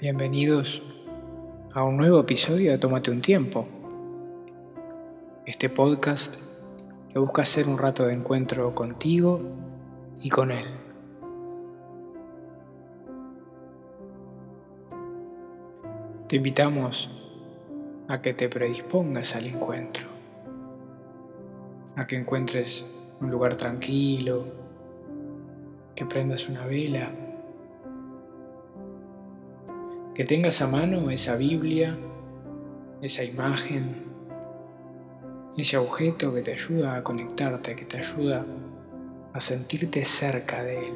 Bienvenidos a un nuevo episodio de Tómate un tiempo. Este podcast que busca ser un rato de encuentro contigo y con él. Te invitamos a que te predispongas al encuentro, a que encuentres un lugar tranquilo, que prendas una vela que tengas a mano esa Biblia, esa imagen, ese objeto que te ayuda a conectarte, que te ayuda a sentirte cerca de él.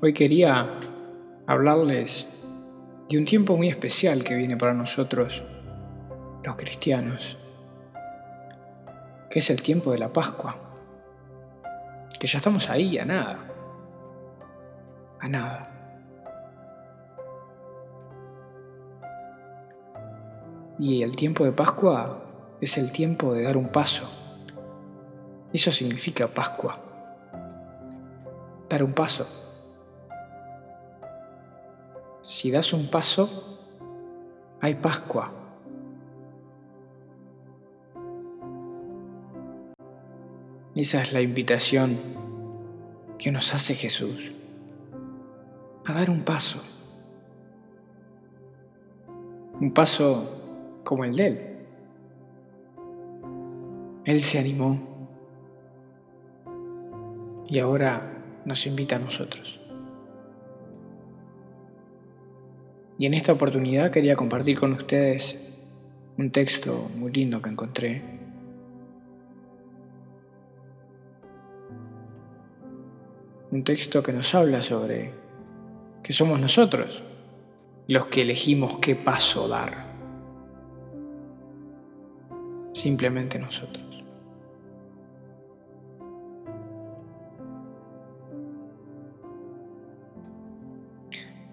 Hoy quería hablarles y un tiempo muy especial que viene para nosotros, los cristianos, que es el tiempo de la Pascua, que ya estamos ahí, a nada, a nada. Y el tiempo de Pascua es el tiempo de dar un paso. Eso significa Pascua. Dar un paso si das un paso, hay Pascua. Esa es la invitación que nos hace Jesús, a dar un paso. Un paso como el de Él. Él se animó y ahora nos invita a nosotros. Y en esta oportunidad quería compartir con ustedes un texto muy lindo que encontré. Un texto que nos habla sobre que somos nosotros los que elegimos qué paso dar. Simplemente nosotros.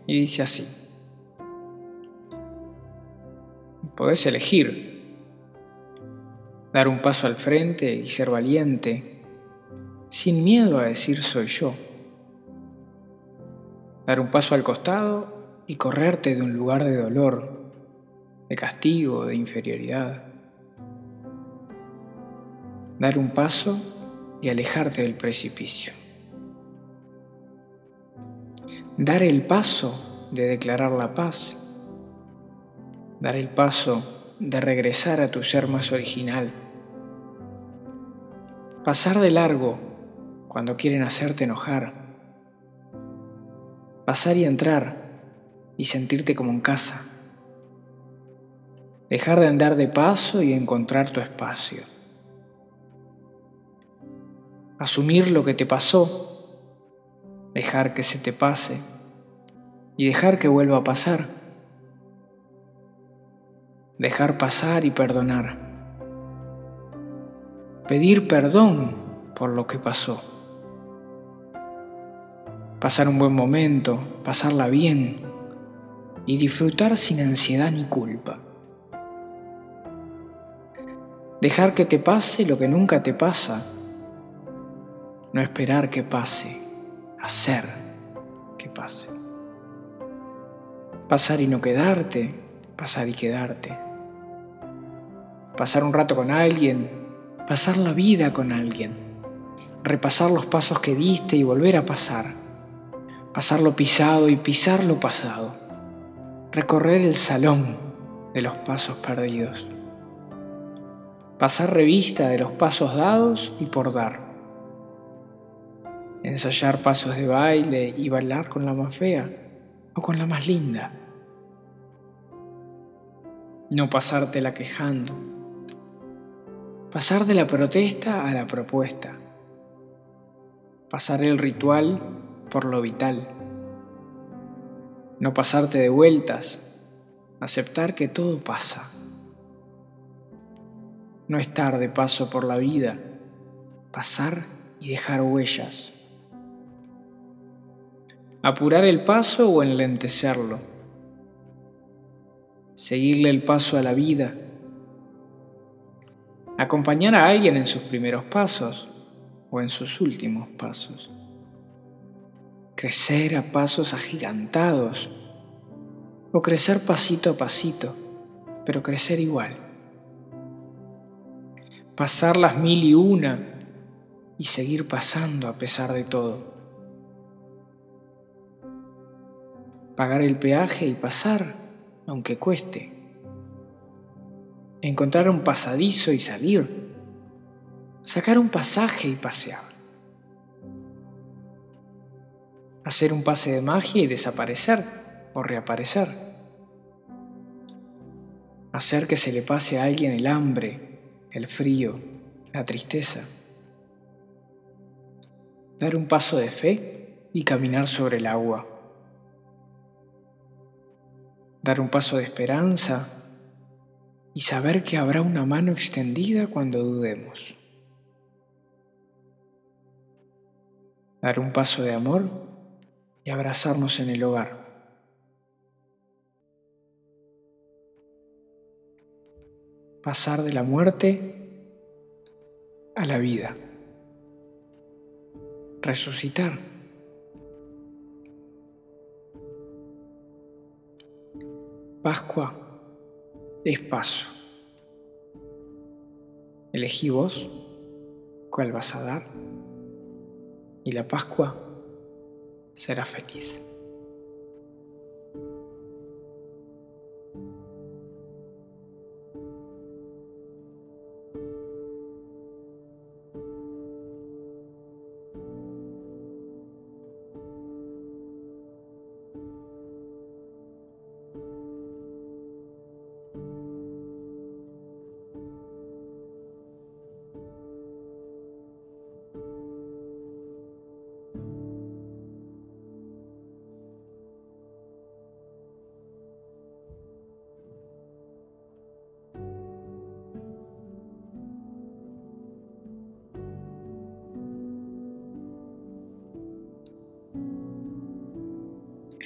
Y dice así. Podés elegir dar un paso al frente y ser valiente, sin miedo a decir soy yo. Dar un paso al costado y correrte de un lugar de dolor, de castigo, de inferioridad. Dar un paso y alejarte del precipicio. Dar el paso de declarar la paz dar el paso de regresar a tu ser más original. Pasar de largo cuando quieren hacerte enojar. Pasar y entrar y sentirte como en casa. Dejar de andar de paso y encontrar tu espacio. Asumir lo que te pasó, dejar que se te pase y dejar que vuelva a pasar dejar pasar y perdonar. Pedir perdón por lo que pasó. Pasar un buen momento, pasarla bien y disfrutar sin ansiedad ni culpa. Dejar que te pase lo que nunca te pasa. No esperar que pase, hacer que pase. Pasar y no quedarte, pasar y quedarte pasar un rato con alguien, pasar la vida con alguien, repasar los pasos que diste y volver a pasar, pasar lo pisado y pisar lo pasado, recorrer el salón de los pasos perdidos, pasar revista de los pasos dados y por dar, ensayar pasos de baile y bailar con la más fea o con la más linda, no pasártela quejando Pasar de la protesta a la propuesta. Pasar el ritual por lo vital. No pasarte de vueltas. Aceptar que todo pasa. No estar de paso por la vida. Pasar y dejar huellas. Apurar el paso o enlentecerlo. seguirle el paso a la vida, acompañar a alguien en sus primeros pasos o en sus últimos pasos, crecer a pasos agigantados o crecer pasito a pasito, pero crecer igual, pasar las mil y una y seguir pasando a pesar de todo. Pagar el peaje y pasar aunque cueste. Encontrar un pasadizo y salir. Sacar un pasaje y pasear. Hacer un pase de magia y desaparecer o reaparecer. Hacer que se le pase a alguien el hambre, el frío, la tristeza. Dar un paso de fe y caminar sobre el agua dar un paso de esperanza y saber que habrá una mano extendida cuando dudemos. Dar un paso de amor y abrazarnos en el hogar. Pasar de la muerte a la vida. Resucitar. Pascua es paso. Elegí vos cuál vas a dar y la Pascua será feliz.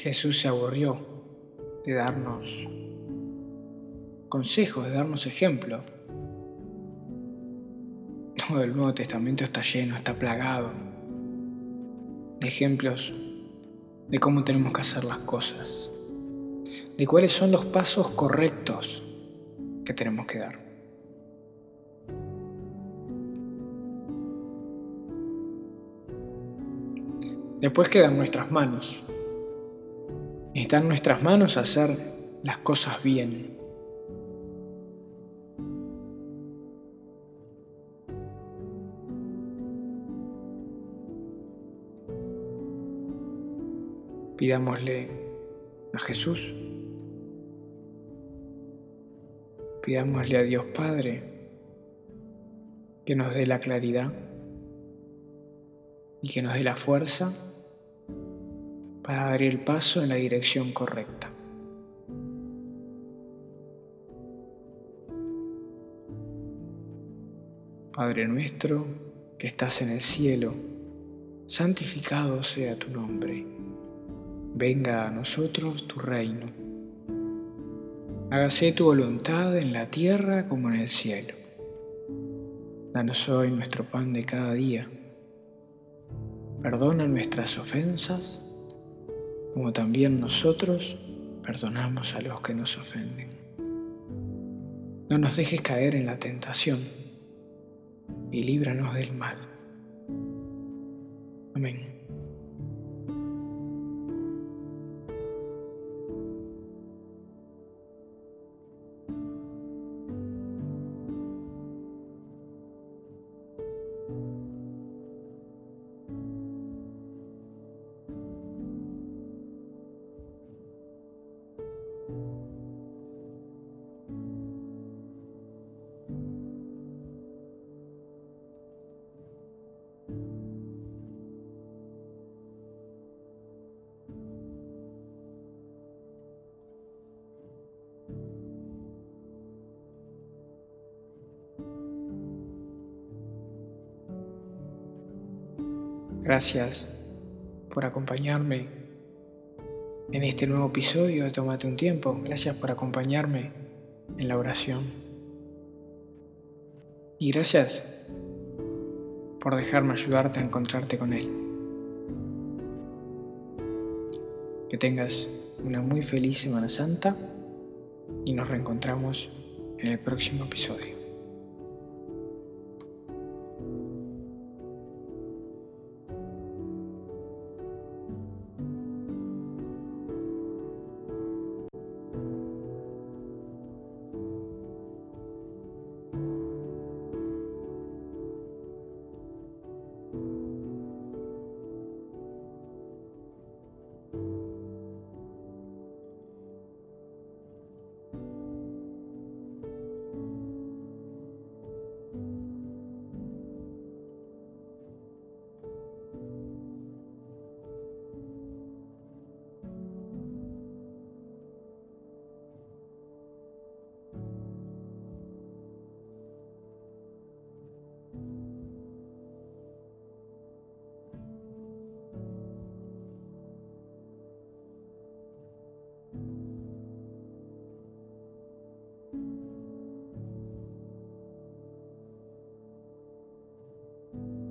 Jesús se aburrió de darnos consejos, de darnos ejemplo. Todo el Nuevo Testamento está lleno, está plagado de ejemplos de cómo tenemos que hacer las cosas, de cuáles son los pasos correctos que tenemos que dar. Después quedan nuestras manos Está en nuestras manos hacer las cosas bien. Pidámosle a Jesús, pidámosle a Dios Padre que nos dé la claridad y que nos dé la fuerza para dar el paso en la dirección correcta. Padre nuestro que estás en el cielo, santificado sea tu nombre. Venga a nosotros tu reino. Hágase tu voluntad en la tierra como en el cielo. Danos hoy nuestro pan de cada día. Perdona nuestras ofensas como también nosotros perdonamos a los que nos ofenden. No nos dejes caer en la tentación y líbranos del mal. Amén. Gracias por acompañarme en este nuevo episodio de Tómate un tiempo. Gracias por acompañarme en la oración. Y gracias por dejarme ayudarte a encontrarte con Él. Que tengas una muy feliz Semana Santa y nos reencontramos en el próximo episodio. thank you.